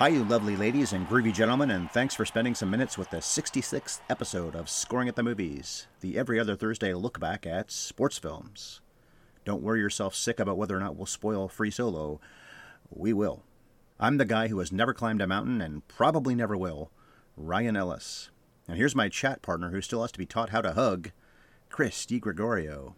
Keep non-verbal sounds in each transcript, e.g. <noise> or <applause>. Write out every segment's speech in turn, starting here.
Hi, you lovely ladies and groovy gentlemen, and thanks for spending some minutes with the 66th episode of Scoring at the Movies, the every other Thursday look back at sports films. Don't worry yourself sick about whether or not we'll spoil Free Solo. We will. I'm the guy who has never climbed a mountain and probably never will, Ryan Ellis. And here's my chat partner who still has to be taught how to hug, Chris DiGregorio.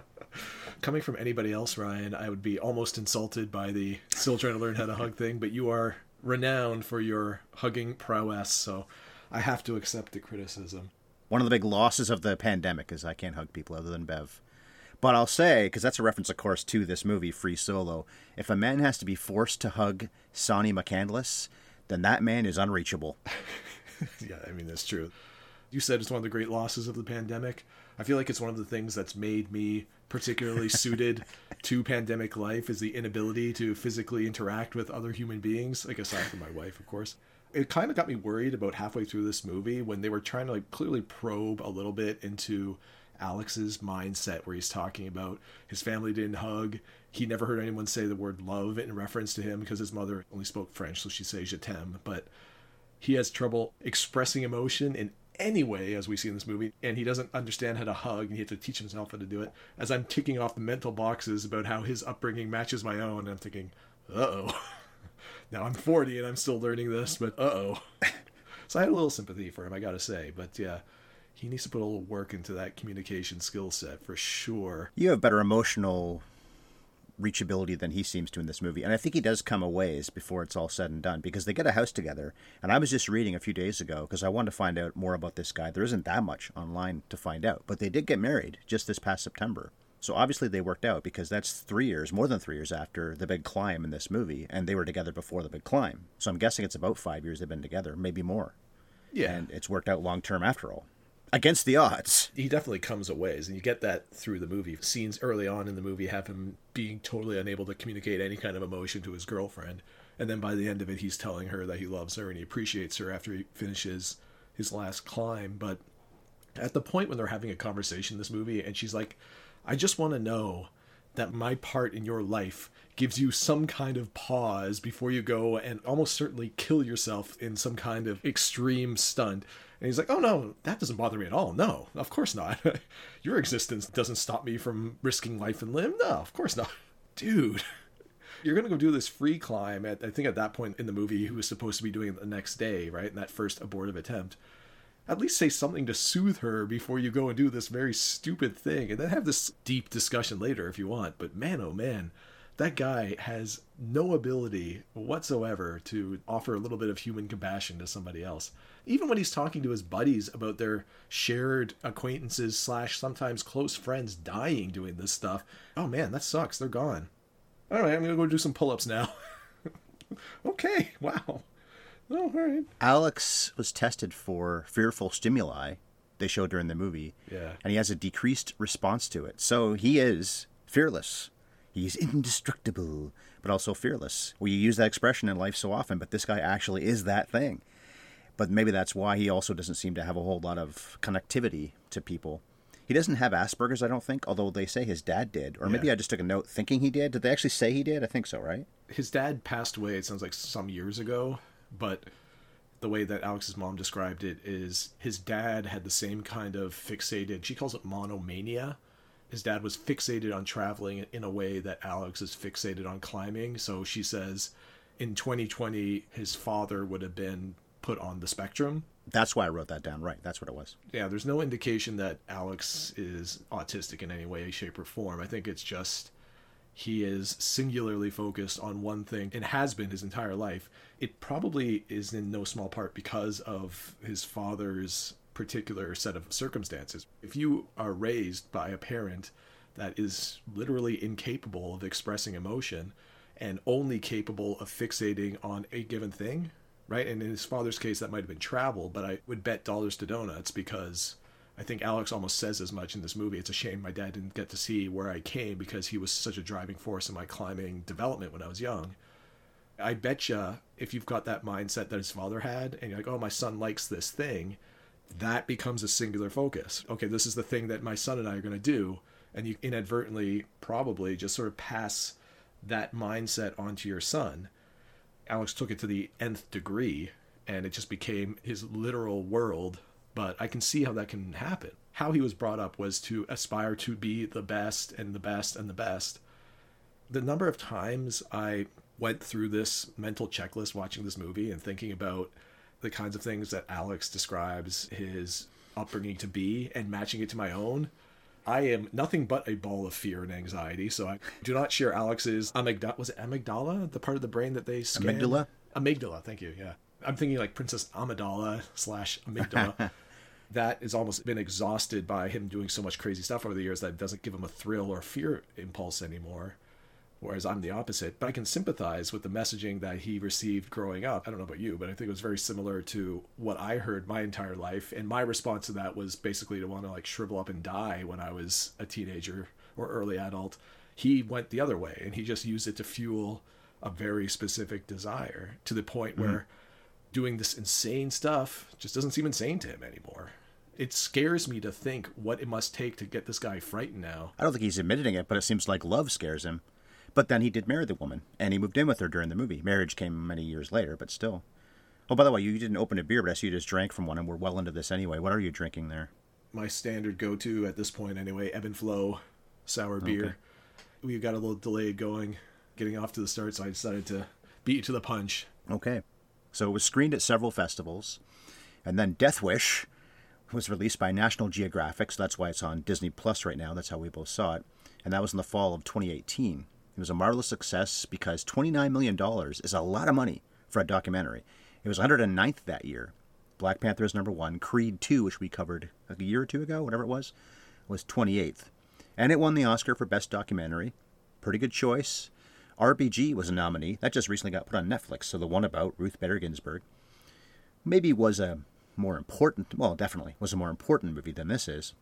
<laughs> Coming from anybody else, Ryan, I would be almost insulted by the still trying to learn how to hug thing, but you are renowned for your hugging prowess, so I have to accept the criticism. One of the big losses of the pandemic is I can't hug people other than Bev. But I'll say, because that's a reference, of course, to this movie, Free Solo, if a man has to be forced to hug Sanni McCandless, then that man is unreachable. <laughs> yeah, I mean, that's true. You said it's one of the great losses of the pandemic. I feel like it's one of the things that's made me particularly <laughs> suited to pandemic life is the inability to physically interact with other human beings, like aside from my wife, of course. It kind of got me worried about halfway through this movie when they were trying to like clearly probe a little bit into Alex's mindset where he's talking about his family didn't hug. He never heard anyone say the word love in reference to him because his mother only spoke French, so she says je t'aime. But he has trouble expressing emotion in any way, as we see in this movie, and he doesn't understand how to hug, and he has to teach himself how to do it. As I'm ticking off the mental boxes about how his upbringing matches my own, I'm thinking, uh oh. <laughs> now I'm 40 and I'm still learning this, but uh oh. <laughs> so I had a little sympathy for him, I gotta say. But yeah, he needs to put a little work into that communication skill set for sure. You have better emotional reachability than he seems to in this movie. And I think he does come a ways before it's all said and done because they get a house together. And I was just reading a few days ago because I wanted to find out more about this guy. There isn't that much online to find out, but they did get married just this past September. So obviously they worked out because that's three years, more than three years after the big climb in this movie, and they were together before the big climb. So I'm guessing it's about five years they've been together, maybe more. Yeah. And it's worked out long term after all against the odds. He definitely comes a ways, and you get that through the movie. Scenes early on in the movie have him being totally unable to communicate any kind of emotion to his girlfriend, and then by the end of it, he's telling her that he loves her and he appreciates her after he finishes his last climb. But at the point when they're having a conversation in this movie, and she's like, "I just want to know." That my part in your life gives you some kind of pause before you go and almost certainly kill yourself in some kind of extreme stunt and he's like, oh no, that doesn't bother me at all. No, of course not. <laughs> Your existence doesn't stop me from risking life and limb. No, of course not. <laughs> Dude, you're going to go do this free climb. At, I think at that point in the movie, he was supposed to be doing it the next day, right? In that first abortive attempt. At least say something to soothe her before you go and do this very stupid thing. And then have this deep discussion later if you want. But man, oh man, that guy has no ability whatsoever to offer a little bit of human compassion to somebody else even when he's talking to his buddies about their shared acquaintances slash sometimes close friends dying doing this stuff oh man that sucks. They're gone. All right i'm gonna go do some pull-ups now. <laughs> Okay wow. Oh, all right. Alex was tested for fearful stimuli they showed during the movie yeah. and he has a decreased response to it. So he is fearless. He's indestructible but also fearless. We use that expression in life so often but this guy actually is that thing but maybe that's why he also doesn't seem to have a whole lot of connectivity to people. He doesn't have Asperger's, I don't think, although they say his dad did. Or maybe I just took a note thinking he did. Did they actually say he did? I think so, right? His dad passed away, it sounds like some years ago, but the way that Alex's mom described it is his dad had the same kind of fixated, she calls it monomania. His dad was fixated on traveling in a way that Alex is fixated on climbing. So she says in 2020, his father would have been put on the spectrum. That's why I wrote that down. Right. That's what it was. Yeah, there's no indication that Alex is autistic in any way, shape, or form. I think it's just he is singularly focused on one thing and has been his entire life. It probably is in no small part because of his father's particular set of circumstances. If you are raised by a parent that is literally incapable of expressing emotion and only capable of fixating on a given thing, right? And in his father's case, that might have been travel, but I would bet dollars to donuts because I think Alex almost says as much in this movie. It's a shame my dad didn't get to see where I came because he was such a driving force in my climbing development when I was young. I bet you if you've got that mindset that his father had, and you're like, oh, my son likes this thing, that becomes a singular focus. Okay, this is the thing that my son and I are going to do. And you inadvertently probably just sort of pass that mindset onto your son. Alex took it to the nth degree, and it just became his literal world. But I can see how that can happen. How he was brought up was to aspire to be the best and the best and the best. The number of times I went through this mental checklist watching this movie and thinking about the kinds of things that Alex describes his upbringing to be and matching it to my own. I am nothing but a ball of fear and anxiety, so I do not share Alex's amygdala. Was it amygdala, the part of the brain that they scan? Amygdala? Amygdala, thank you, yeah. I'm thinking like Princess Amidala slash amygdala. <laughs> that has almost been exhausted by him doing so much crazy stuff over the years that it doesn't give him a thrill or fear impulse anymore whereas I'm the opposite. But I can sympathize with the messaging that he received growing up. I don't know about you, but I think it was very similar to what I heard my entire life. And my response to that was basically to want to like shrivel up and die when I was a teenager or early adult. He went the other way and he just used it to fuel a very specific desire to the point where mm-hmm. doing this insane stuff just doesn't seem insane to him anymore it scares me to think what it must take to get this guy frightened now. I don't think he's admitting it, but it seems like love scares him. But then he did marry the woman, and he moved in with her during the movie. Marriage came many years later, but still. Oh, by the way, you didn't open a beer, but I see you just drank from one, and we're well into this anyway. What are you drinking there? My standard go-to at this point, anyway, Ebb and Flow sour beer. Okay. We got a little delayed going, getting off to the start, so I decided to beat you to the punch. Okay. So it was screened at several festivals, and then Death Wish was released by National Geographic, so that's why it's on Disney Plus right now. That's how we both saw it, and that was in the fall of 2018. It was a marvelous success because $29 million is a lot of money for a documentary. It was 109th that year. Black Panther is number one. Creed 2, which we covered like a year or two ago, whatever it was, was 28th. And it won the Oscar for Best Documentary. Pretty good choice. RBG was a nominee. That just recently got put on Netflix, so the one about Ruth Bader Ginsburg maybe was a more important, well, definitely was a more important movie than this is.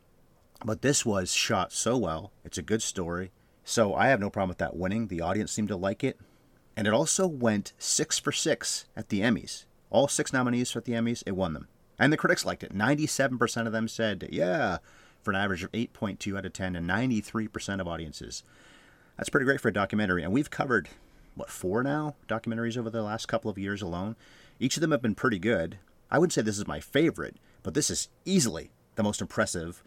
But this was shot so well. It's a good story. So I have no problem with that winning. The audience seemed to like it. And it also went six for six at the Emmys. All six nominees for the Emmys, it won them. And the critics liked it. 97% of them said, yeah, for an average of 8.2 out of 10, and 93% of audiences. That's pretty great for a documentary. And we've covered, what, four now documentaries over the last couple of years alone. Each of them have been pretty good. I wouldn't say this is my favorite, but this is easily the most impressive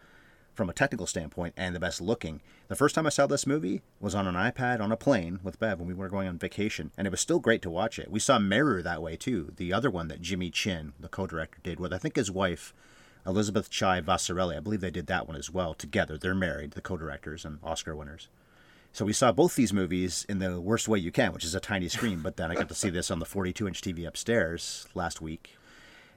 from a technical standpoint and the best looking. The first time I saw this movie was on an iPad on a plane with Bev when we were going on vacation, and it was still great to watch it. We saw Meru that way too, the other one that Jimmy Chin, the co-director, did with I think his wife Elizabeth Chai Vasarhelyi. I believe they did that one as well together. They're married, the co-directors and Oscar winners. So we saw both these movies in the worst way you can, which is a tiny screen. But then I got to see this on the 42-inch TV upstairs last week,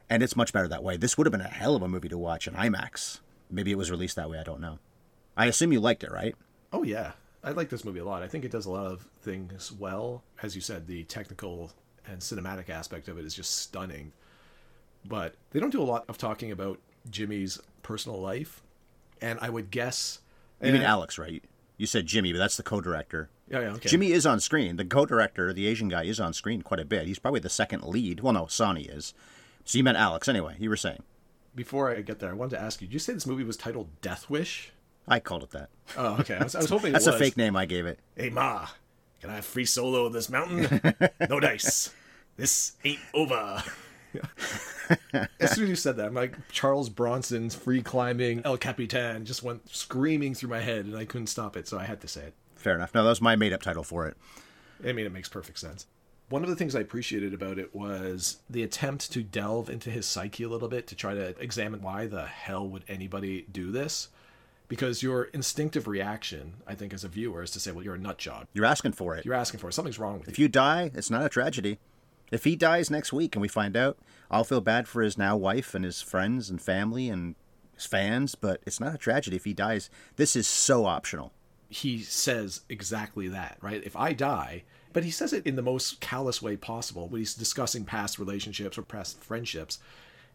and it's much better that way. This would have been a hell of a movie to watch in IMAX Maybe it was released that way. I don't know. I assume you liked it, right? Oh yeah, I like this movie a lot. I think it does a lot of things well. As you said, the technical and cinematic aspect of it is just stunning. But they don't do a lot of talking about Jimmy's personal life, and I would guess. You mean Alex, right? You said Jimmy, but that's the co-director. Yeah, yeah. Okay. Jimmy is on screen. The co-director, the Asian guy, is on screen quite a bit. He's probably the second lead. Well, no, Sanni is. So you meant Alex anyway. You were saying before I get there, I wanted to ask you: Did you say this movie was titled Death Wish? I called it that. Oh, okay. I was, I was hoping <laughs> that's a fake name I gave it. Hey, Ma, can I have free solo of this mountain? <laughs> no dice. This ain't over. as soon as you said that, I'm like Charles Bronson's free climbing El Capitan just went screaming through my head, and I couldn't stop it, so I had to say it. Fair enough. No, that was my made up title for it. I mean, it makes perfect sense one of the things I appreciated about it was the attempt to delve into his psyche a little bit to try to examine why the hell would anybody do this? Because your instinctive reaction, I think, as a viewer, is to say, well, you're a nut job. You're asking for it. You're asking for it. Something's wrong with if you. If you die, it's not a tragedy. If he dies next week and we find out, I'll feel bad for his now wife and his friends and family and his fans, but it's not a tragedy if he dies. This is so optional. He says exactly that, right? If I die, But he says it in the most callous way possible when he's discussing past relationships or past friendships.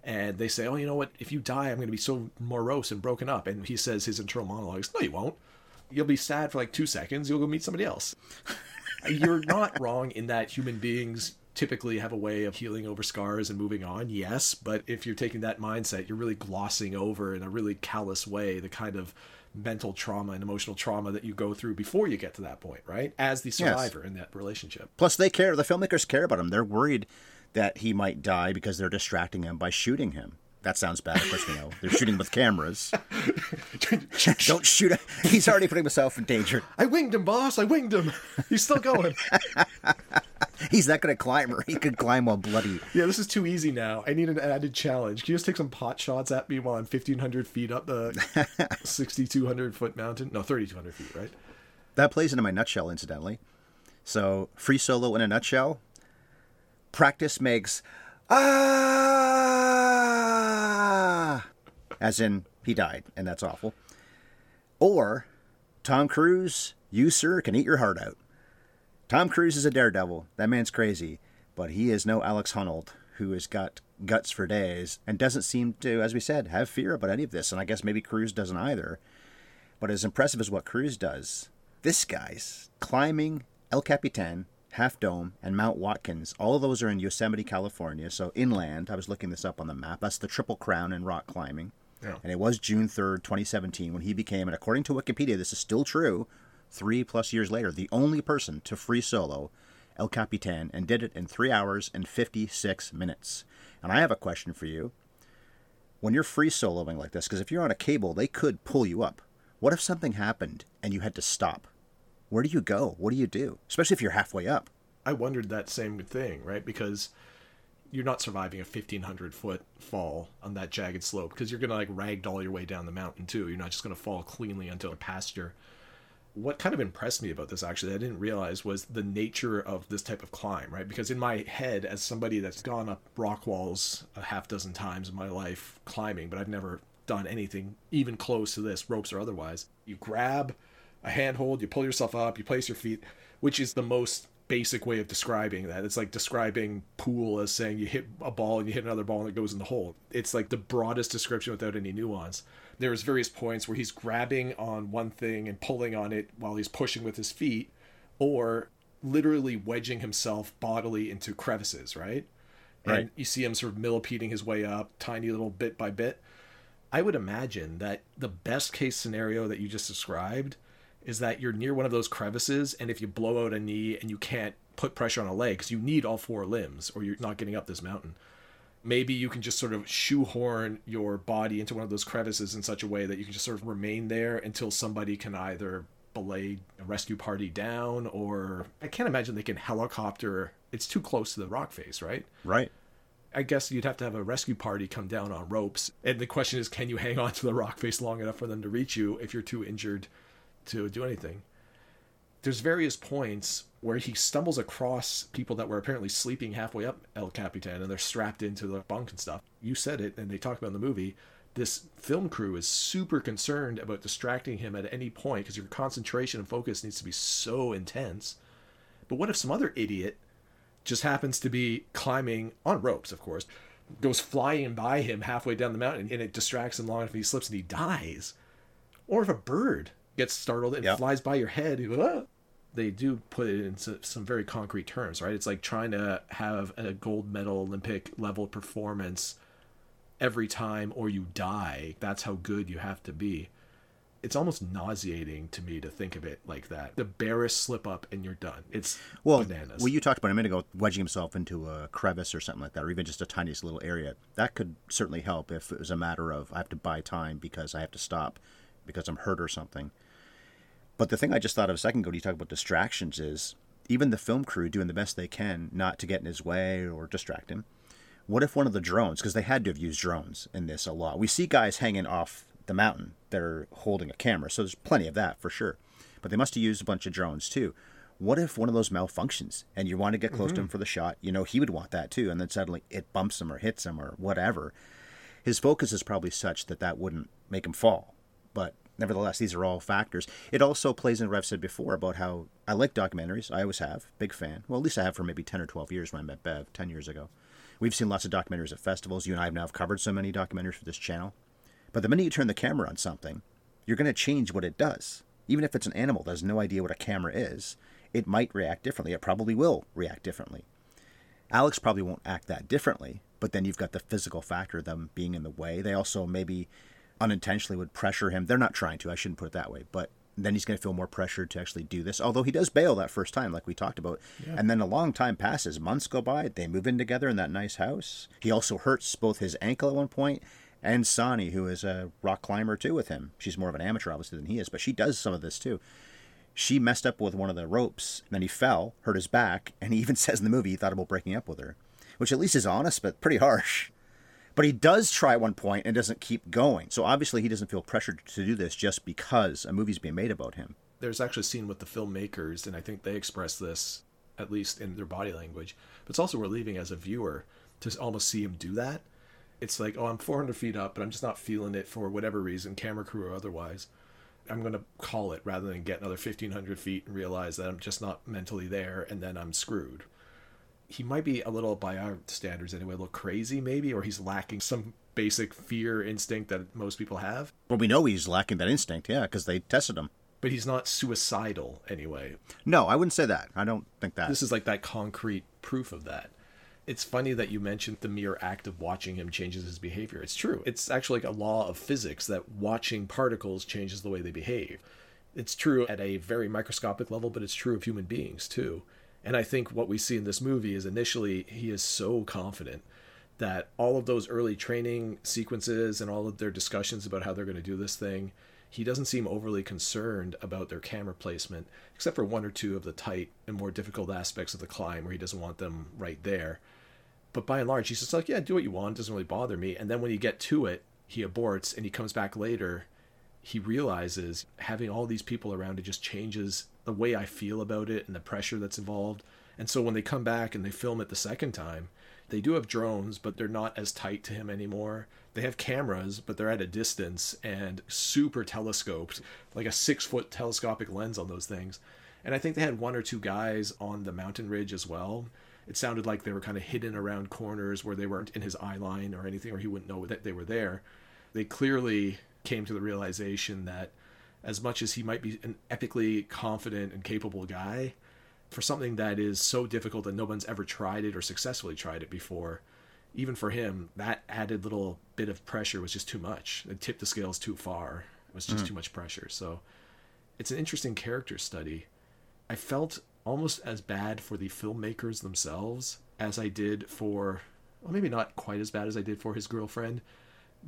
And they say, Oh, you know what? If you die, I'm going to be so morose and broken up. And he says his internal monologues, No, you won't. You'll be sad for like two seconds. You'll go meet somebody else. <laughs> You're not wrong in that human beings typically have a way of healing over scars and moving on, yes. But if you're taking that mindset, you're really glossing over in a really callous way the kind of mental trauma and emotional trauma that you go through before you get to that point, right? As the survivor yes. in that relationship. Plus, they care. The filmmakers care about him. They're worried that he might die because they're distracting him by shooting him. That sounds bad. Of course, we know they're shooting with cameras. <laughs> Don't shoot. He's already putting himself in danger. I winged him, boss. I winged him. He's still going. <laughs> He's not going to climb, or he could climb while bloody. Yeah, this is too easy now. I need an added challenge. Can you just take some pot shots at me while I'm 1,500 feet up the <laughs> 6,200 foot mountain? No, 3,200 feet, right? That plays into my nutshell, incidentally. So, free solo in a nutshell. Practice makes ah, as in he died, and that's awful. Or Tom Cruise, you sir can eat your heart out. Tom Cruise is a daredevil. That man's crazy, but he is no Alex Honnold, who has got guts for days and doesn't seem to, as we said, have fear about any of this. And I guess maybe Cruise doesn't either. But as impressive as what Cruise does, this guy's climbing El Capitan, Half Dome, and Mount Watkins. All of those are in Yosemite, California. So inland. I was looking this up on the map. That's the Triple Crown in rock climbing. Yeah. And it was June 3rd, 2017, when he became, and according to Wikipedia, this is still true, three plus years later, the only person to free solo El Capitan and did it in three hours and 56 minutes. And I have a question for you. When you're free soloing like this, because if you're on a cable, they could pull you up. What if something happened and you had to stop? Where do you go? What do you do? Especially if you're halfway up. I wondered that same thing, right? Because you're not surviving a 1500 foot fall on that jagged slope because you're to like ragdoll your way down the mountain too. You're not just to fall cleanly onto a pasture what kind of impressed me about this actually i didn't realize was the nature of this type of climb right because in my head as somebody that's gone up rock walls a half dozen times in my life climbing but i've never done anything even close to this ropes or otherwise you grab a handhold you pull yourself up you place your feet which is the most basic way of describing that it's like describing pool as saying you hit a ball and you hit another ball and it goes in the hole it's like the broadest description without any nuance there's various points where he's grabbing on one thing and pulling on it while he's pushing with his feet, or literally wedging himself bodily into crevices, right? right? And you see him sort of millipeting his way up, tiny little bit by bit. I would imagine that the best case scenario that you just described is that you're near one of those crevices, and if you blow out a knee and you can't put pressure on a leg, because you need all four limbs, or you're not getting up this mountain maybe you can just sort of shoehorn your body into one of those crevices in such a way that you can just sort of remain there until somebody can either belay a rescue party down or I can't imagine they can helicopter it's too close to the rock face, right? Right. I guess you'd have to have a rescue party come down on ropes. And the question is can you hang on to the rock face long enough for them to reach you if you're too injured to do anything? There's various points where he stumbles across people that were apparently sleeping halfway up El Capitan and they're strapped into the bunk and stuff. You said it, and they talk about in the movie. This film crew is super concerned about distracting him at any point because your concentration and focus needs to be so intense. But what if some other idiot just happens to be climbing on ropes, of course, goes flying by him halfway down the mountain and it distracts him long enough he slips and he dies? Or if a bird gets startled and yep. flies by your head, they do put it into some very concrete terms, right? It's like trying to have a gold medal Olympic level performance every time or you die. That's how good you have to be. It's almost nauseating to me to think of it like that. The barest slip up and you're done. It's well, bananas. Well, you talked about a minute ago wedging himself into a crevice or something like that, or even just a tiniest little area. That could certainly help if it was a matter of I have to buy time because I have to stop because I'm hurt or something. But the thing I just thought of a second ago, when you talk about distractions, is even the film crew doing the best they can not to get in his way or distract him. What if one of the drones, because they had to have used drones in this a lot. We see guys hanging off the mountain that are holding a camera, so there's plenty of that for sure. But they must have used a bunch of drones too. What if one of those malfunctions and you want to get close mm-hmm. to him for the shot? You know, he would want that too, and then suddenly it bumps him or hits him or whatever. His focus is probably such that that wouldn't make him fall. But nevertheless, these are all factors. It also plays into what I've said before about how I like documentaries. I always have. Big fan. Well, at least I have for maybe 10 or 12 years when I met Bev, 10 years ago. We've seen lots of documentaries at festivals. You and I have now covered so many documentaries for this channel. But the minute you turn the camera on something, you're going to change what it does. Even if it's an animal that has no idea what a camera is, it might react differently. It probably will react differently. Alex probably won't act that differently, but then you've got the physical factor of them being in the way. They also maybe unintentionally would pressure him. They're not trying to, I shouldn't put it that way, but then he's going to feel more pressured to actually do this. Although he does bail that first time, like we talked about. Yeah. And then a long time passes, months go by, they move in together in that nice house. He also hurts both his ankle at one point and Sanni, who is a rock climber too with him. She's more of an amateur, obviously, than he is, but she does some of this too. She messed up with one of the ropes, and then he fell, hurt his back, and he <laughs> even says in the movie he thought about breaking up with her, which at least is honest, but pretty harsh. But he does try at one point and doesn't keep going. So obviously he doesn't feel pressured to do this just because a movie's being made about him. There's actually a scene with the filmmakers, and I think they express this, at least in their body language. But it's also relieving as a viewer to almost see him do that. It's like, oh, I'm 400 feet up, but I'm just not feeling it for whatever reason, camera crew or otherwise. I'm going to call it rather than get another 1500 feet and realize that I'm just not mentally there and then I'm screwed. He might be a little, by our standards anyway, a little crazy maybe, or he's lacking some basic fear instinct that most people have. Well, we know he's lacking that instinct, yeah, because they tested him. But he's not suicidal anyway. No, I wouldn't say that. I don't think that. This is like that concrete proof of that it's funny that you mentioned the mere act of watching him changes his behavior. It's true. It's actually like a law of physics that watching particles changes the way they behave. It's true at a very microscopic level, but it's true of human beings too. And I think what we see in this movie is initially he is so confident that all of those early training sequences and all of their discussions about how they're going to do this thing, he doesn't seem overly concerned about their camera placement, except for one or two of the tight and more difficult aspects of the climb where he doesn't want them right there. But by and large, he's just like, yeah, do what you want. It doesn't really bother me. And then when you get to it, he aborts and he comes back later. He realizes having all these people around it just changes the way I feel about it and the pressure that's involved. And so when they come back and they film it the second time, they do have drones, but they're not as tight to him anymore. They have cameras, but they're at a distance and super telescoped, like a six foot telescopic lens on those things. And I think they had one or two guys on the mountain ridge as well it sounded like they were kind of hidden around corners where they weren't in his eye line or anything, or he wouldn't know that they were there. They clearly came to the realization that as much as he might be an epically confident and capable guy, for something that is so difficult that no one's ever tried it or successfully tried it before, even for him, that added little bit of pressure was just too much. It tipped the scales too far. It was just mm. too much pressure. So it's an interesting character study. I felt almost as bad for the filmmakers themselves as I did for, well, maybe not quite as bad as I did for his girlfriend,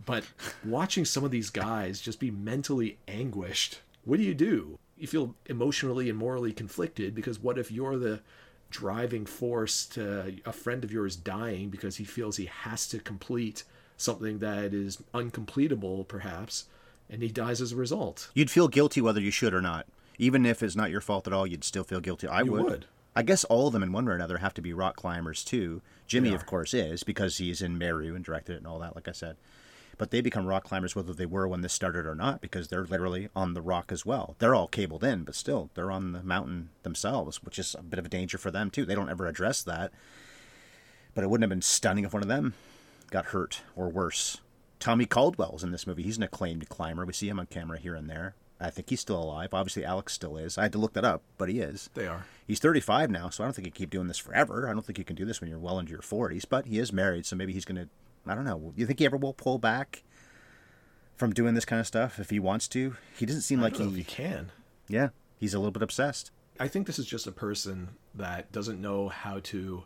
but watching some of these guys just be mentally anguished, what do you do? You feel emotionally and morally conflicted because what if you're the driving force to a friend of yours dying because he feels he has to complete something that is uncompletable, perhaps, and he dies as a result? You'd feel guilty whether you should or not even if it's not your fault at all, you'd still feel guilty. I would. would. I guess all of them in one way or another have to be rock climbers too. Jimmy, of course, is because he's in Meru and directed it and all that, like I said. But they become rock climbers whether they were when this started or not, because they're literally on the rock as well. They're all cabled in, but still, they're on the mountain themselves, which is a bit of a danger for them too. They don't ever address that. But it wouldn't have been stunning if one of them got hurt or worse. Tommy Caldwell's in this movie. He's an acclaimed climber. We see him on camera here and there. I think he's still alive. Obviously, Alex still is. I had to look that up, but he is. They are. He's 35 now, so I don't think he can keep doing this forever. I don't think you can do this when you're well into your 40s, but he is married, so maybe he's going to. I don't know. You think he ever will pull back from doing this kind of stuff if he wants to? He doesn't seem like he, he can. Yeah, he's a little bit obsessed. I think this is just a person that doesn't know how to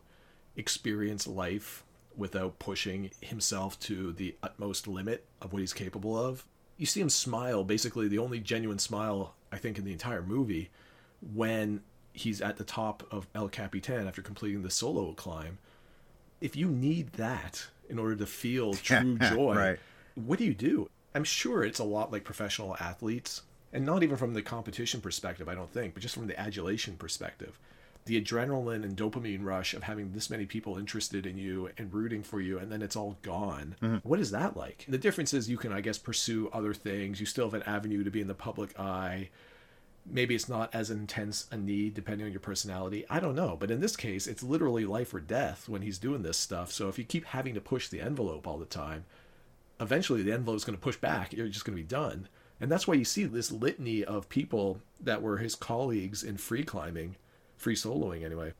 experience life without pushing himself to the utmost limit of what he's capable of you see him smile, basically the only genuine smile I think in the entire movie, when he's at the top of El Capitan after completing the solo climb. If you need that in order to feel <laughs> true joy, right. what do you do? I'm sure it's a lot like professional athletes, and not even from the competition perspective, I don't think, but just from the adulation perspective. the adrenaline and dopamine rush of having this many people interested in you and rooting for you and then it's all gone mm-hmm. what is that like the difference is you can i guess pursue other things you still have an avenue to be in the public eye maybe it's not as intense a need depending on your personality. I don't know but in this case it's literally life or death when he's doing this stuff. So if you keep having to push the envelope all the time eventually the envelope is going to push back. You're just going to be done. And that's why you see this litany of people that were his colleagues in free climbing free soloing anyway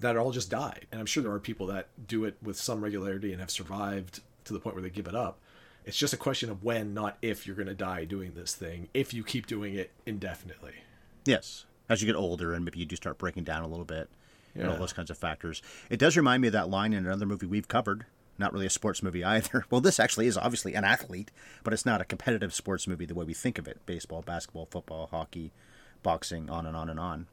that all just died. And i'm sure there are people that do it with some regularity and have survived to the point where they give it up it's just a question of when not if you're going to die doing this thing if you keep doing it indefinitely Yes. As you get older and maybe you do start breaking down a little bit and all those kinds of factors. It does remind me of that line in another movie we've covered. Not really a sports movie either. <laughs> Well, this actually is obviously an athlete, but it's not a competitive sports movie the way we think of it baseball, basketball, football, hockey, boxing, on and on and on.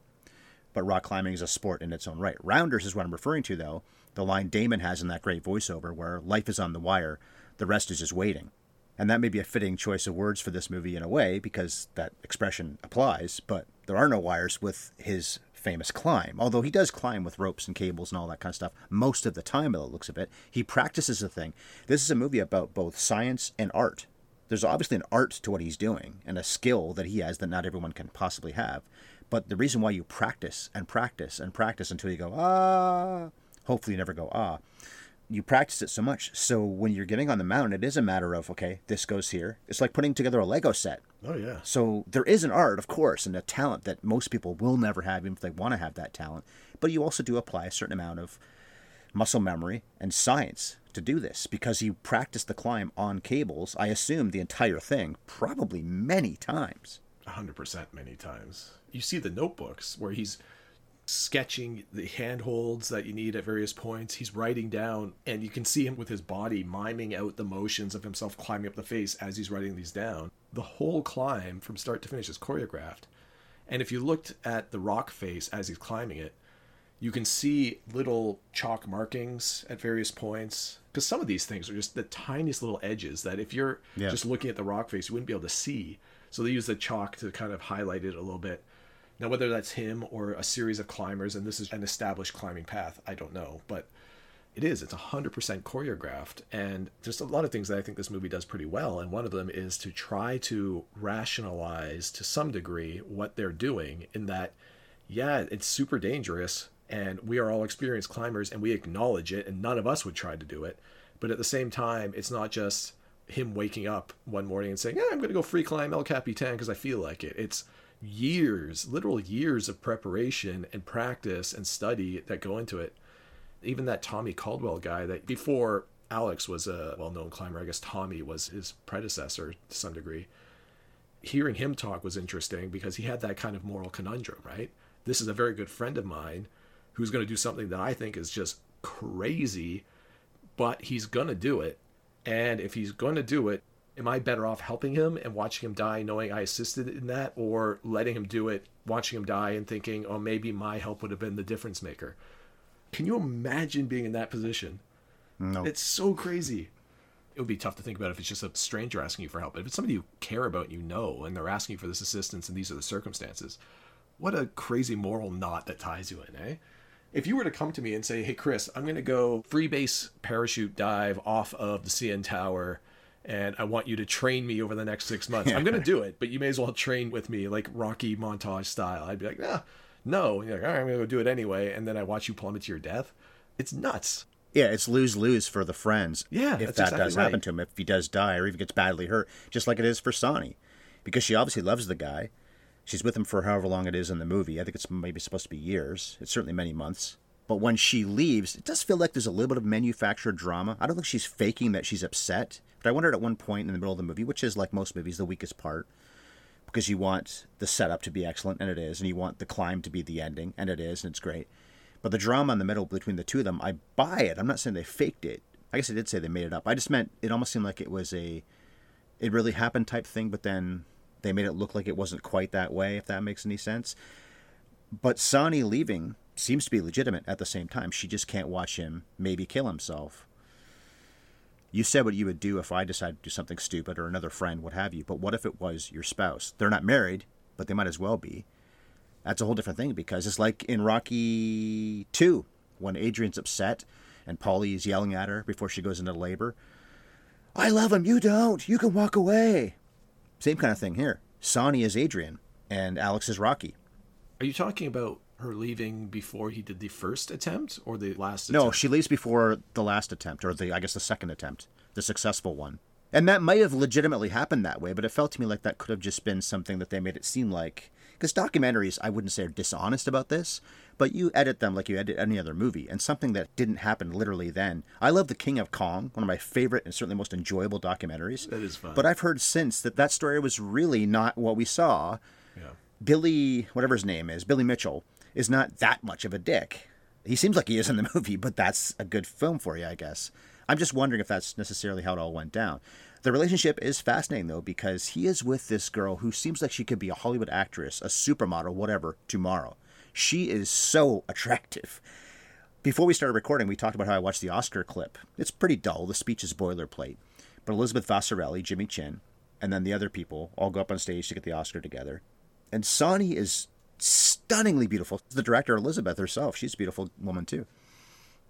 But rock climbing is a sport in its own right. Rounders is what I'm referring to, though. The line Damon has in that great voiceover where life is on the wire, the rest is just waiting. And that may be a fitting choice of words for this movie in a way because that expression applies, but there are no wires with his famous climb. Although he does climb with ropes and cables and all that kind of stuff most of the time, by the looks of it. He practices the thing. This is a movie about both science and art. There's obviously an art to what he's doing and a skill that he has that not everyone can possibly have. But the reason why you practice and practice and practice until you go, ah, hopefully you never go, ah, you practice it so much. So when you're getting on the mountain, it is a matter of, okay, this goes here. It's like putting together a Lego set. oh yeah So there is an art, of course, and a talent that most people will never have, even if they want to have that talent. But you also do apply a certain amount of muscle memory and science to do this because you practice the climb on cables, I assume the entire thing, probably many times. 100% many times. You see the notebooks where he's sketching the handholds that you need at various points. He's writing down, and you can see him with his body miming out the motions of himself climbing up the face as he's writing these down. The whole climb from start to finish is choreographed. And if you looked at the rock face as he's climbing it, you can see little chalk markings at various points. Because some of these things are just the tiniest little edges that if you're Yeah. just looking at the rock face, you wouldn't be able to see. So they use the chalk to kind of highlight it a little bit. Now, whether that's him or a series of climbers, and this is an established climbing path, I don't know. But it is. It's 100% choreographed. And there's a lot of things that I think this movie does pretty well. And one of them is to try to rationalize to some degree what they're doing, in that, yeah, it's super dangerous. And we are all experienced climbers and we acknowledge it. And none of us would try to do it. But at the same time, it's not just him waking up one morning and saying, yeah, I'm going to go free climb El Capitan because I feel like it. It's years, literal years of preparation and practice and study that go into it even that Tommy Caldwell guy that before Alex was a well known climber, I guess Tommy was his predecessor to some degree. Hearing him talk was interesting because he had that kind of moral conundrum, right? This is a very good friend of mine who's going to do something that I think is just crazy, but he's going to do it. And if he's going to do it, am I better off helping him and watching him die knowing I assisted in that or letting him do it, watching him die and thinking, oh, maybe my help would have been the difference maker? Can you imagine being in that position? No. It's so crazy. It would be tough to think about if it's just a stranger asking you for help. But if it's somebody you care about and you know, and they're asking you for this assistance and these are the circumstances, what a crazy moral knot that ties you in, eh? If you were to come to me and say, hey, Chris, I'm going to go free base parachute dive off of the CN Tower and I want you to train me over the next six months. I'm going to do it, but you may as well train with me like Rocky montage style. I'd be like, nah, no. And you're like, all right, I'm going to go do it anyway. And then I watch you plummet to your death. It's nuts. Yeah, it's lose lose for the friends. Yeah, if that exactly does happen to him, if he does die or even gets badly hurt, just like it is for Sanni, because she obviously loves the guy. She's with him for however long it is in the movie. I think it's maybe supposed to be years. It's certainly many months. But when she leaves, it does feel like there's a little bit of manufactured drama. I don't think she's faking that she's upset, but I wondered at one point in the middle of the movie, which is like most movies, the weakest part, because you want the setup to be excellent, and it is, and you want the climb to be the ending, and it is, and it's great. But the drama in the middle between the two of them, I buy it. I'm not saying they faked it. I guess I did say they made it up. I just meant it almost seemed like it was a it really happened type thing, but then they made it look like it wasn't quite that way, if that makes any sense. But Sanni leaving seems to be legitimate at the same time. She just can't watch him maybe kill himself. You said what you would do if I decided to do something stupid or another friend, what have you. But what if it was your spouse? They're not married, but they might as well be. That's a whole different thing because it's like in Rocky 2 when Adrian's upset and Paulie is yelling at her before she goes into labor. I love him, you don't. You can walk away. Same kind of thing here. Sanni is Adrian and Alex is Rocky. Are you talking about her leaving before he did the first attempt or the last No, she leaves before the last attempt, or the I guess the second attempt, the successful one. And that might have legitimately happened that way, but it felt to me like that could have just been something that they made it seem like. Because documentaries, I wouldn't say are dishonest about this, but you edit them like you edit any other movie, and something that didn't happen literally then. I love The King of Kong, one of my favorite and certainly most enjoyable documentaries. That is fun. But I've heard since that that story was really not what we saw. Yeah. Billy, whatever his name is, Billy Mitchell, is not that much of a dick. He seems like he is in the <laughs> movie, but that's a good film for you, I guess. I'm just wondering if that's necessarily how it all went down. The relationship is fascinating, though, because he is with this girl who seems like she could be a Hollywood actress, a supermodel, whatever, tomorrow. She is so attractive. Before we started recording, we talked about how I watched the Oscar clip. It's pretty dull. The speech is boilerplate. But Elizabeth Vasarhelyi, Jimmy Chin, and then the other people all go up on stage to get the Oscar together. And Sanni is stunningly beautiful. The director, Elizabeth herself, she's a beautiful woman too.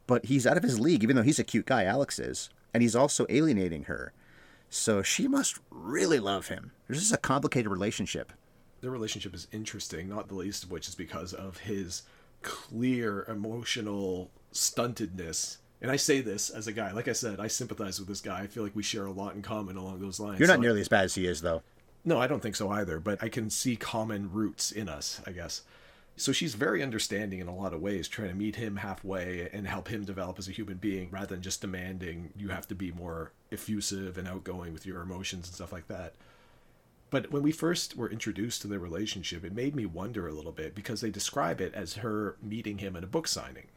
But he's out of his league, even though he's a cute guy, Alex is. And he's also alienating her. So she must really love him. This is a complicated relationship. Their relationship is interesting, not the least of which is because of his clear emotional stuntedness. And I say this as a guy, like I said, I sympathize with this guy. I feel like we share a lot in common along those lines. You're not So- nearly as bad as he is, though. No, I don't think so either, but I can see common roots in us, I guess. So she's very understanding in a lot of ways, trying to meet him halfway and help him develop as a human being rather than just demanding you have to be more effusive and outgoing with your emotions and stuff like that. But when we first were introduced to their relationship, it made me wonder a little bit because they describe it as her meeting him at a book signing.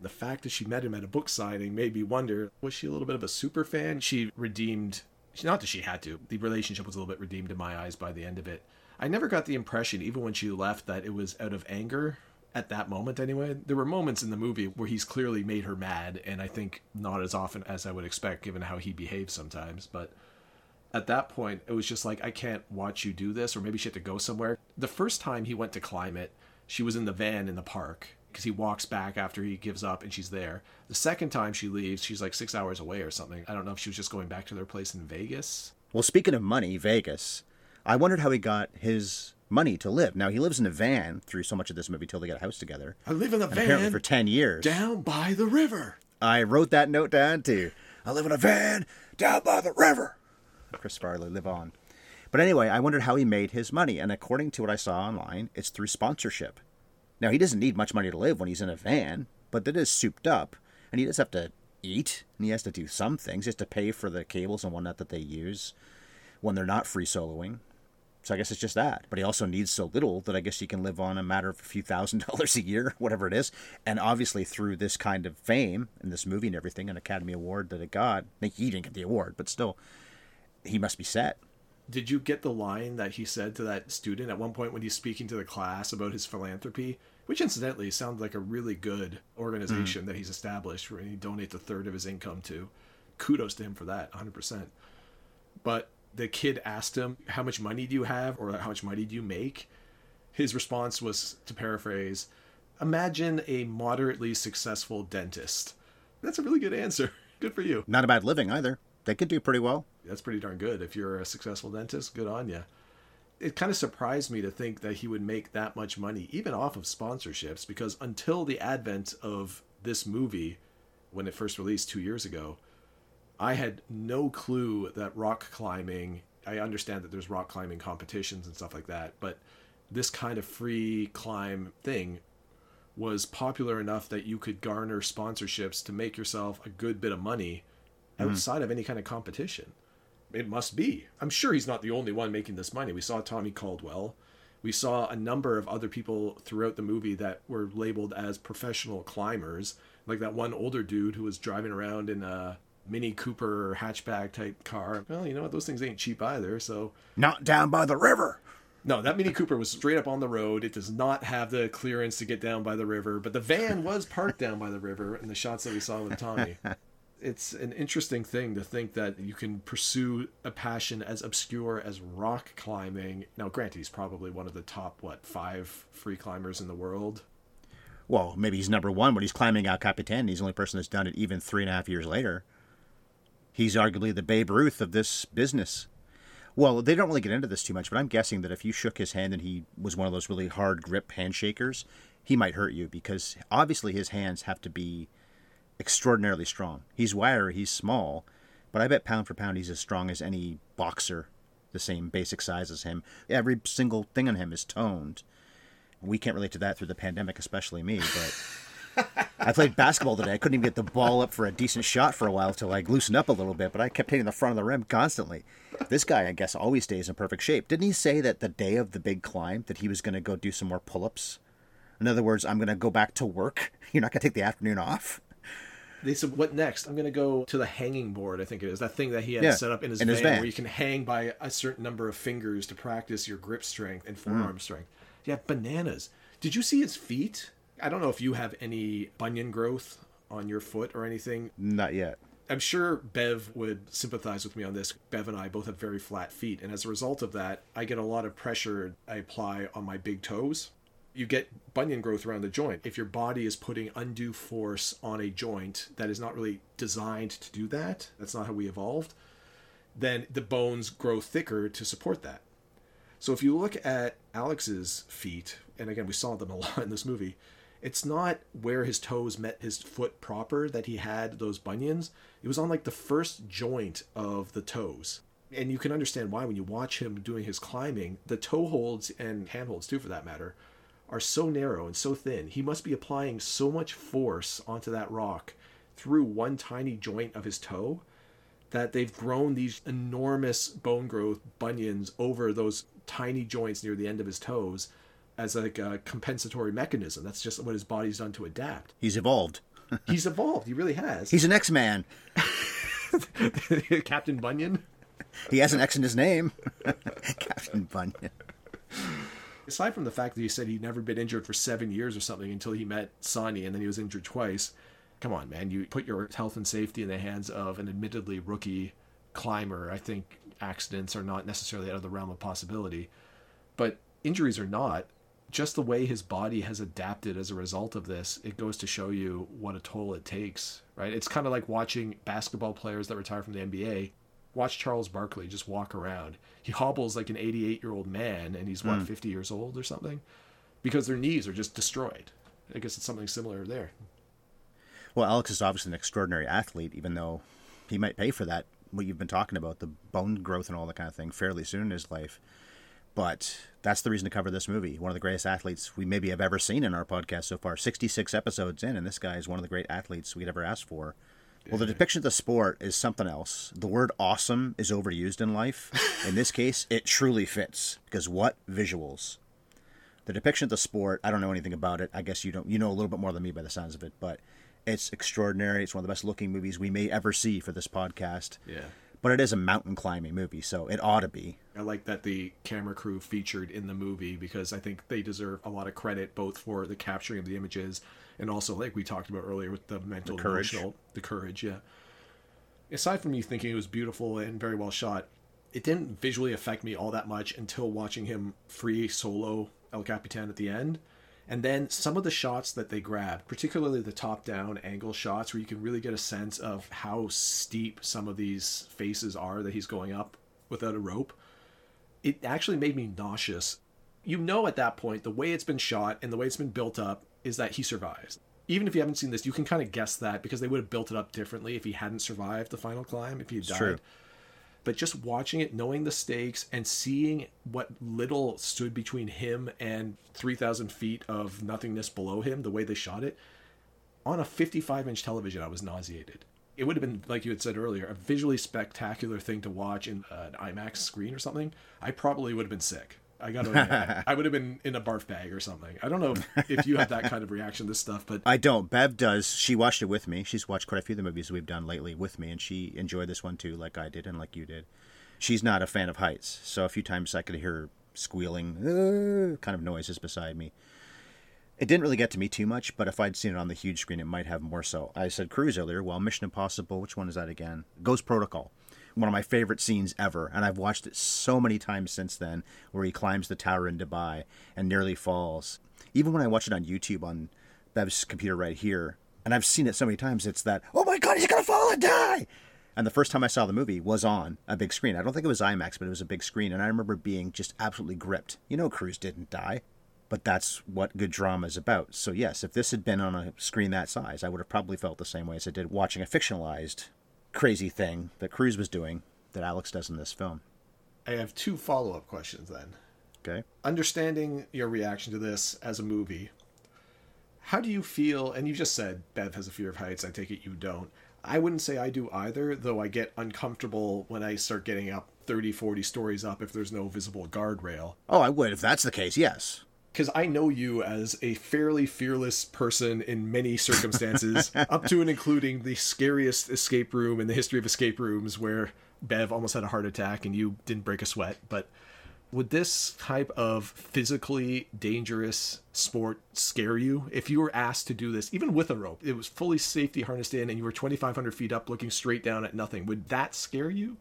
The fact that she met him at a book signing made me wonder was she a little bit of a super fan? She redeemed, not that she had to, the relationship was a little bit redeemed in my eyes by the end of it. I never got the impression, even when she left, that it was out of anger at that moment anyway. There were moments in the movie where he's clearly made her mad, and I think not as often as I would expect given how he behaves sometimes, but at that point, it was just like, I can't watch you do this, or maybe she had to go somewhere. The first time he went to climb it, she was in the van in the park because he walks back after he gives up and she's there. The second time she leaves, she's like six hours away or something. I don't know if she was just going back to their place in Vegas. Well, speaking of money, Vegas, I wondered how he got his money to live. Now, he lives in a van through so much of this movie till they get a house together. I live in a And apparently for 10 years. down by the river. I wrote that note down too. I live in a van down by the river. Chris Farley, live on. But anyway, I wondered how he made his money, and according to what I saw online, it's through sponsorship. Now he doesn't need much money to live when he's in a van, but it is souped up, and he does have to eat, and he has to do some things. He has to pay for the cables and whatnot that they use when they're not free soloing. So I guess it's just that. But he also needs so little that I guess he can live on a matter of a few thousand <laughs> dollars a year, whatever it is. And obviously through this kind of fame and this movie and everything, an Academy Award that it got, like he didn't get the award, but still, he must be set. Did you get the line that he said to that student at one point when he's speaking to the class about his philanthropy? Which incidentally sounds like a really good organization mm. that he's established where he donates a third of his income to. Kudos to him for that, 100%. But the kid asked him, How much money do you have? or How much money do you make? His response was, to paraphrase, Imagine a moderately successful dentist. That's a really good answer. <laughs> Good for you. Not a bad living either. They could do pretty well. That's pretty darn good. If you're a successful dentist, good on you. It kind of surprised me to think that he would make that much money, even off of sponsorships, because until the advent of this movie, when it first released two years ago, I had no clue that rock climbing. I understand that there's rock climbing competitions and stuff like that, but this kind of free climb thing was popular enough that you could garner sponsorships to make yourself a good bit of money hmm. outside of any kind of competition. It must be. I'm sure he's not the only one making this money. We saw Tommy Caldwell. We saw a number of other people throughout the movie that were labeled as professional climbers, like that one older dude who was driving around in a Mini Cooper hatchback type car. Well, you know what? Those things ain't cheap either. So, Not down by the river. no, that Mini Cooper was straight up on the road. It does not have the clearance to get down by the river, but the van was parked down by the river in the shots that we saw with Tommy. <laughs> It's an interesting thing to think that you can pursue a passion as obscure as rock climbing. Now, granted, he's probably one of the top, what, five free climbers in the world. Well, maybe he's number one, but he's climbing El Capitan. He's the only person that's done it even three and a half years later. He's arguably the Babe Ruth of this business. Well, they don't really get into this too much, but I'm guessing that if you shook his hand and he was one of those really hard grip handshakers, he might hurt you because obviously his hands have to be extraordinarily strong. He's wiry, he's small, but I bet pound for pound he's as strong as any boxer, the same basic size as him. Every single thing on him is toned. We can't relate to that through the pandemic, especially me, but I played basketball today. I couldn't even get the ball up for a decent shot for a while till I loosened up a little bit, but I kept hitting the front of the rim constantly. This guy, I guess, always stays in perfect shape. Didn't he say that the day of the big climb that he was going to go do some more pull-ups? In other words, I'm going to go back to work. <laughs> You're not going to take the afternoon off. They said, "What next?" I'm going to go to the hanging board. I think it is that thing that he had Yeah, set up in his, in van, his van. where you can hang by a certain number of fingers to practice your grip strength and forearm Mm. strength. Yeah, bananas. Did you see his feet? I don't know if you have any bunion growth on your foot or anything. Not yet. I'm sure Bev would sympathize with me on this. Bev and I both have very flat feet, and as a result of that, I get a lot of pressure I apply on my big toes. You get bunion growth around the joint. If your body is putting undue force on a joint that is not really designed to do that, that's not how we evolved, then the bones grow thicker to support that. So if you look at Alex's feet, and again, we saw them a lot in this movie, it's not where his toes met his foot proper that he had those bunions. It was on like the first joint of the toes. And you can understand why when you watch him doing his climbing, the toe holds and handholds too, for that matter, are so narrow and so thin. He must be applying so much force onto that rock through one tiny joint of his toe that they've grown these enormous bone growth bunions over those tiny joints near the end of his toes as like a compensatory mechanism. That's just what his body's done to adapt. He's evolved. <laughs> He's evolved. He really has. He's an X-Man. <laughs> Captain Bunyan. He has an X in his name. <laughs> Captain Bunyan. Aside from the fact that he said he'd never been injured for seven years or something until he met Sanni and then he was injured twice. Come on, man. You put your health and safety in the hands of an admittedly rookie climber. I think accidents are not necessarily out of the realm of possibility. But injuries are not. Just the way his body has adapted as a result of this, it goes to show you what a toll it takes, right? It's kind of like watching basketball players that retire from the NBA. Watch Charles Barkley just walk around. He hobbles like an 88 year old man, and he's what, hmm. 50 years old or something? Because their knees are just destroyed. I guess it's something similar there. Well, Alex is obviously an extraordinary athlete, even though he might pay for that, what you've been talking about, the bone growth and all that kind of thing, fairly soon in his life. But that's the reason to cover this movie. One of the greatest athletes we maybe have ever seen in our podcast so far. 66 episodes in, and this guy is one of the great athletes we'd ever asked for. Well, the depiction of the sport is something else. The word awesome is overused in life. <laughs> In this case, it truly fits. Because what visuals? The depiction of the sport, I don't know anything about it. I guess you don't you know a little bit more than me by the sounds of it, but it's extraordinary. It's one of the best looking movies we may ever see for this podcast. Yeah. But it is a mountain climbing movie, so it ought to be. I like that the camera crew featured in the movie because I think they deserve a lot of credit both for the capturing of the images and also like we talked about earlier with the mental The courage. emotional the courage, yeah. Aside from me thinking it was beautiful and very well shot, it didn't visually affect me all that much until watching him free solo El Capitan at the end. And then some of the shots that they grabbed, particularly the top down angle shots, where you can really get a sense of how steep some of these faces are that he's going up without a rope, it actually made me nauseous. You know, at that point, the way it's been shot and the way it's been built up is that he survives. Even if you haven't seen this, you can kind of guess that because they would have built it up differently if he hadn't survived the final climb, if he had died true. but just watching it, knowing the stakes, and seeing what little stood between him and 3,000 feet of nothingness below him, the way they shot it, on a 55 inch television, I was nauseated. It would have been, like you had said earlier, a visually spectacular thing to watch in an IMAX screen or something. I probably would have been sick. I got to <laughs> I would have been in a barf bag or something. I don't know if, if you have that kind of reaction to this stuff, but I don't. Bev does. She watched it with me. She's watched quite a few of the movies we've done lately with me, and she enjoyed this one too, like I did and like you did. She's not a fan of heights, so a few times I could hear her squealing, "Uh," kind of noises beside me. It didn't really get to me too much, but if I'd seen it on the huge screen, it might have more so. I said Cruise earlier. Well, Mission Impossible, which one is that again? Ghost Protocol. One of my favorite scenes ever, and I've watched it so many times since then, where he climbs the tower in Dubai and nearly falls. Even when I watch it on YouTube on Bev's computer right here, and I've seen it so many times, it's that, oh my god, he's gonna fall and die! And the first time I saw the movie was on a big screen. I don't think it was IMAX, but it was a big screen, and I remember being just absolutely gripped. You know, Cruise didn't die but that's what good drama is about. So, yes, if this had been on a screen that size, I would have probably felt the same way as I did watching a fictionalized crazy thing that Cruise was doing that Alex does in this film. I have two follow up questions then. Okay. Understanding your reaction to this as a movie, how do you feel? And you just said Bev has a fear of heights. I take it you don't. I wouldn't say I do either, though I get uncomfortable when I start getting up 30, 40 stories up if there's no visible guardrail. Oh, I would if that's the case, yes because I know you as a fairly fearless person in many circumstances, <laughs> up to and including the scariest escape room in the history of escape rooms, where Bev almost had a heart attack and you didn't break a sweat. But would this type of physically dangerous sport scare you if you were asked to do this, even with a rope? It was fully safety harnessed in, and you were 2,500 feet up, looking straight down at nothing. Would that scare you?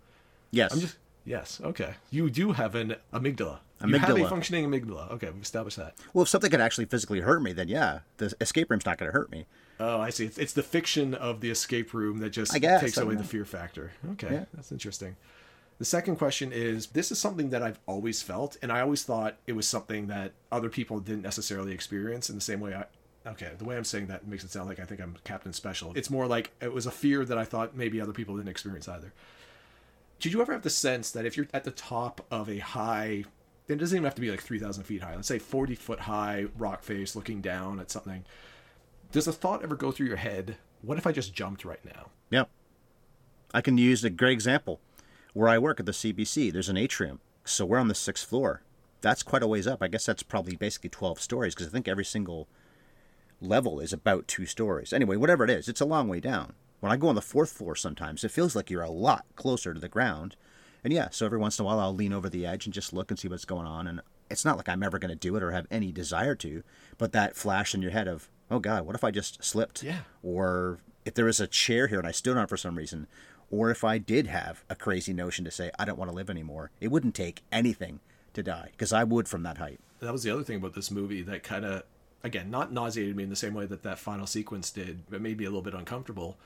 Yes. I'm just yes. Okay. You do have an amygdala. Amygdala. You have a functioning amygdala. Okay, we've established that. Well, if something could actually physically hurt me, then yeah, the escape room's not going to hurt me. Oh, I see. It's, it's, the fiction of the escape room that just guess, takes away the fear factor. Okay, yeah. that's interesting. The second question is this is something that I've always felt, and I always thought it was something that other people didn't necessarily experience in the same way I. Okay, the way I'm saying that makes it sound like I think I'm Captain Special. It's more like it was a fear that I thought maybe other people didn't experience either. Did you ever have the sense that if you're at the top of a high it doesn't even have to be like 3,000 feet high. Let's say 40 foot high rock face looking down at something. Does a thought ever go through your head? What if I just jumped right now? Yeah. I can use a great example. Where I work at the CBC, there's an atrium. So we're on the sixth floor. That's quite a ways up. I guess that's probably basically 12 stories because I think every single level is about two stories. Anyway, whatever it is, it's a long way down. When I go on the fourth floor sometimes, it feels like you're a lot closer to the ground and yeah, so every once in a while I'll lean over the edge and just look and see what's going on. And it's not like I'm ever going to do it or have any desire to, but that flash in your head of, oh God, what if I just slipped? Yeah. Or if there was a chair here and I stood on it for some reason, or if I did have a crazy notion to say, I don't want to live anymore, it wouldn't take anything to die because I would from that height. That was the other thing about this movie that kind of, again, not nauseated me in the same way that that final sequence did, but made me a little bit uncomfortable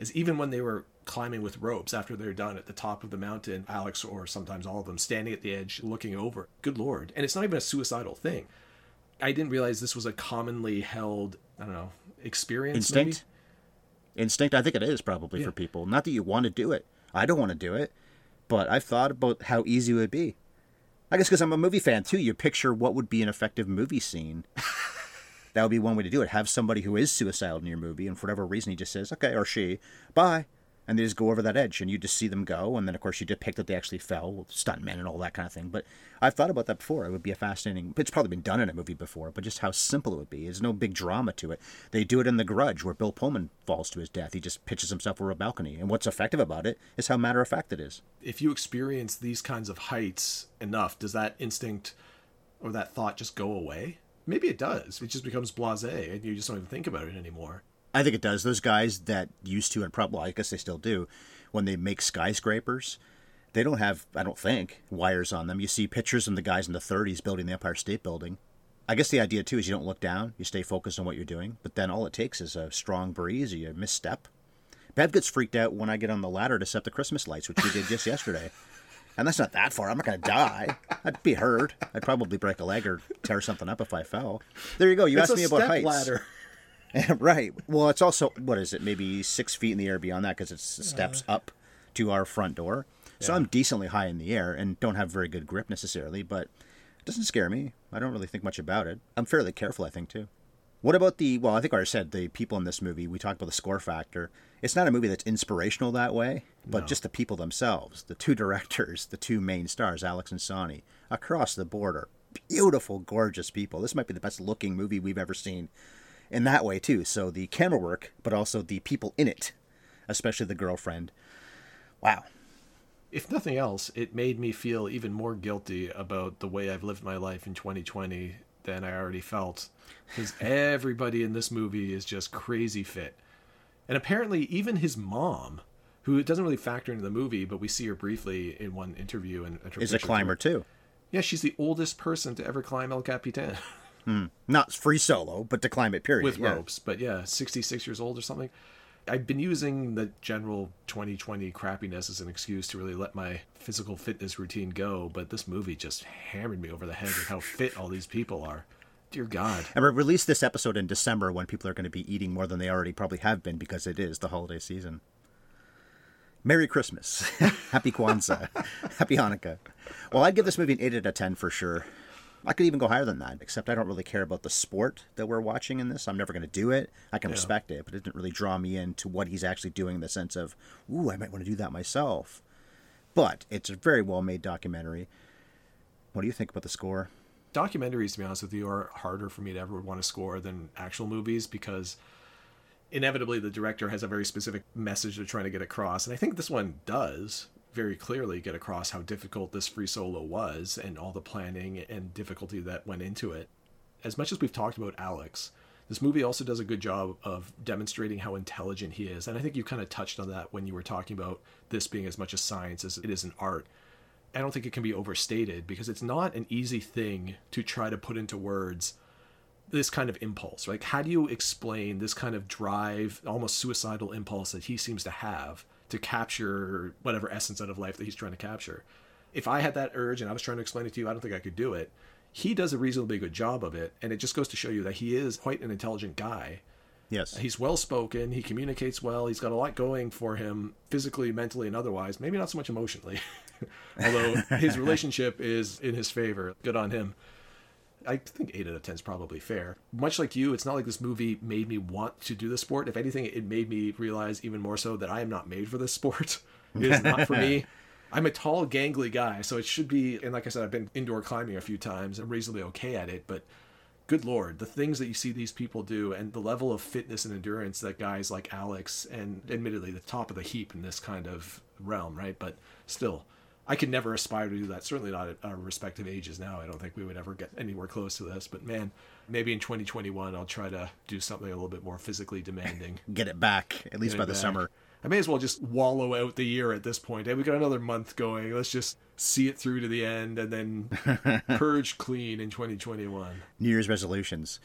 is even when they were climbing with ropes after they're done at the top of the mountain, Alex or sometimes all of them standing at the edge looking over. Good lord. And it's not even a suicidal thing. I didn't realize this was a commonly held, I don't know, experience. Instinct? Maybe? Instinct, I think it is probably yeah. for people. Not that you want to do it. I don't want to do it. But I've thought about how easy it would be. I guess because I'm a movie fan too, you picture what would be an effective movie scene. <laughs> that would be one way to do it. Have somebody who is suicidal in your movie, and for whatever reason he just says, okay, or she, bye. And they just go over that edge, and you just see them go. And then, of course, you depict that they actually fell stuntmen and all that kind of thing. But I've thought about that before. It would be a fascinating. It's probably been done in a movie before, but just how simple it would be. There's no big drama to it. They do it in The Grudge, where Bill Pullman falls to his death. He just pitches himself over a balcony. And what's effective about it is how matter of fact it is. If you experience these kinds of heights enough, does that instinct or that thought just go away? Maybe it does. It just becomes blasé, and you just don't even think about it anymore. I think it does. Those guys that used to, and probably, I guess they still do, when they make skyscrapers, they don't have, I don't think, wires on them. You see pictures of the guys in the 30s building the Empire State Building. I guess the idea too is you don't look down, you stay focused on what you're doing, but then all it takes is a strong breeze or you misstep. Bev gets freaked out when I get on the ladder to set the Christmas lights, which we did just <laughs> yesterday. And that's not that far. I'm not going to die. I'd be hurt. I'd probably break a leg or tear something up if I fell. There you go. You it's asked me about heights. Ladder. <laughs> right. Well, it's also what is it? Maybe six feet in the air beyond that because it's steps uh, up to our front door. So yeah. I'm decently high in the air and don't have very good grip necessarily, but it doesn't scare me. I don't really think much about it. I'm fairly careful, I think, too. What about the? Well, I think I already said the people in this movie. We talked about the score factor. It's not a movie that's inspirational that way, but no. just the people themselves, the two <laughs> directors, the two main stars, Alex and Sanni, across the border, beautiful, gorgeous people. This might be the best looking movie we've ever seen, in that way too. So the camera work, but also the people in it, especially the girlfriend. Wow. If nothing else, it made me feel even more guilty about the way I've lived my life in 2020 than I already felt because everybody in this movie is just crazy fit. And apparently, even his mom, who doesn't really factor into the movie, but we see her briefly in one interview and is a climber too. Yeah, she's the oldest person to ever climb El Capitan. Mm. Not free solo, but to climb it, period. With yeah. ropes. But yeah, 66 years old or something. I've been using the general 2020 crappiness as an excuse to really let my physical fitness routine go, but this movie just hammered me over the head with how fit all these people are. Dear God. And we released this episode in December when people are going to be eating more than they already probably have been because it is the holiday season. Merry Christmas. <laughs> Happy Kwanzaa. <laughs> Happy Hanukkah. Well, I'd give this movie an 8 out of 10 for sure. I could even go higher than that, except I don't really care about the sport that we're watching in this. I'm never going to do it. I can yeah. respect it, but it didn't really draw me into what he's actually doing in the sense of, ooh, I might want to do that myself. But it's a very well made documentary. What do you think about the score? Documentaries, to be honest with you, are harder for me to ever want to score than actual movies because inevitably the director has a very specific message they're trying to get across. And I think this one does very clearly get across how difficult this free solo was and all the planning and difficulty that went into it. As much as we've talked about Alex, this movie also does a good job of demonstrating how intelligent he is. And I think you kind of touched on that when you were talking about this being as much a science as it is an art. I don't think it can be overstated because it's not an easy thing to try to put into words this kind of impulse. Like, how do you explain this kind of drive, almost suicidal impulse that he seems to have? To capture whatever essence out of life that he's trying to capture. If I had that urge and I was trying to explain it to you, I don't think I could do it. He does a reasonably good job of it, and it just goes to show you that he is quite an intelligent guy. Yes. He's well spoken, he communicates well, he's got a lot going for him physically, mentally, and otherwise. Maybe not so much emotionally. <laughs> Although his <laughs> relationship is in his favor. Good on him. I think eight out of ten is probably fair. Much like you, it's not like this movie made me want to do the sport. If anything, it made me realize even more so that I am not made for this sport. <laughs> It is not for me. <laughs> I'm a tall, gangly guy, so it should be. And like I said, I've been indoor climbing a few times. I'm reasonably okay at it, but good lord, the things that you see these people do, and the level of fitness and endurance that guys like Alex, and admittedly the top of the heap in this kind of realm, right? But still, I could never aspire to do that. Certainly not at our respective ages now. I don't think we would ever get anywhere close to this. But man, maybe in 2021 I'll try to do something a little bit more physically demanding. <laughs> Get it back at least by the back. summer. I may as well just wallow out the year at this point. Hey, we got another month going. Let's just see it through to the end and then <laughs> purge clean in 2021. New Year's resolutions.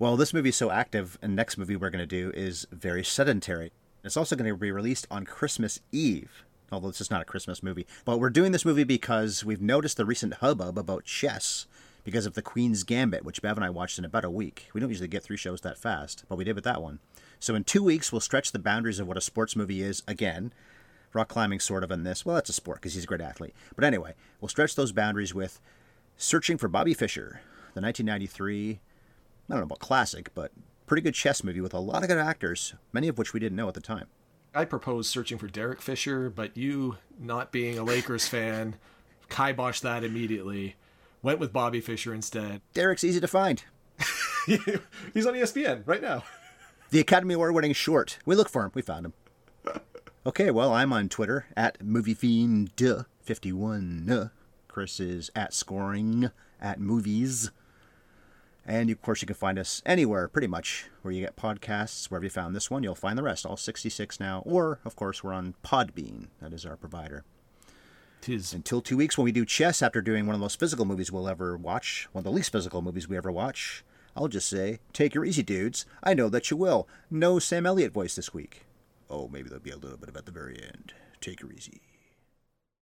Well, this movie is so active, and next movie we're going to do is very sedentary. It's also going to be released on Christmas Eve although this is not a Christmas movie. But we're doing this movie because we've noticed the recent hubbub about chess because of the Queen's Gambit, which Bev and I watched in about a week. We don't usually get through shows that fast, but we did with that one. So in two weeks, we'll stretch the boundaries of what a sports movie is again. Rock climbing, sort of, in this. Well, that's a sport because he's a great athlete. But anyway, we'll stretch those boundaries with Searching for Bobby Fischer, the 1993, I don't know about classic, but pretty good chess movie with a lot of good actors, many of which we didn't know at the time. I proposed searching for Derek Fisher, but you, not being a Lakers <laughs> fan, kiboshed that immediately. Went with Bobby Fischer instead. Derek's easy to find. <laughs> He's on ESPN right now. <laughs> The Academy Award winning short. We look for him. We found him. Okay, well, I'm on Twitter at MovieFiend51. Chris is at Scoring at Movies. And of course, you can find us anywhere, pretty much, where you get podcasts. Wherever you found this one, you'll find the rest, all 66 now. Or, of course, we're on Podbean. That is our provider. Tis. Until two weeks when we do chess after doing one of the most physical movies we'll ever watch, one of the least physical movies we ever watch, I'll just say, take your easy, dudes. I know that you will. No Sam Elliott voice this week. Oh, maybe there'll be a little bit of at the very end. Take her easy.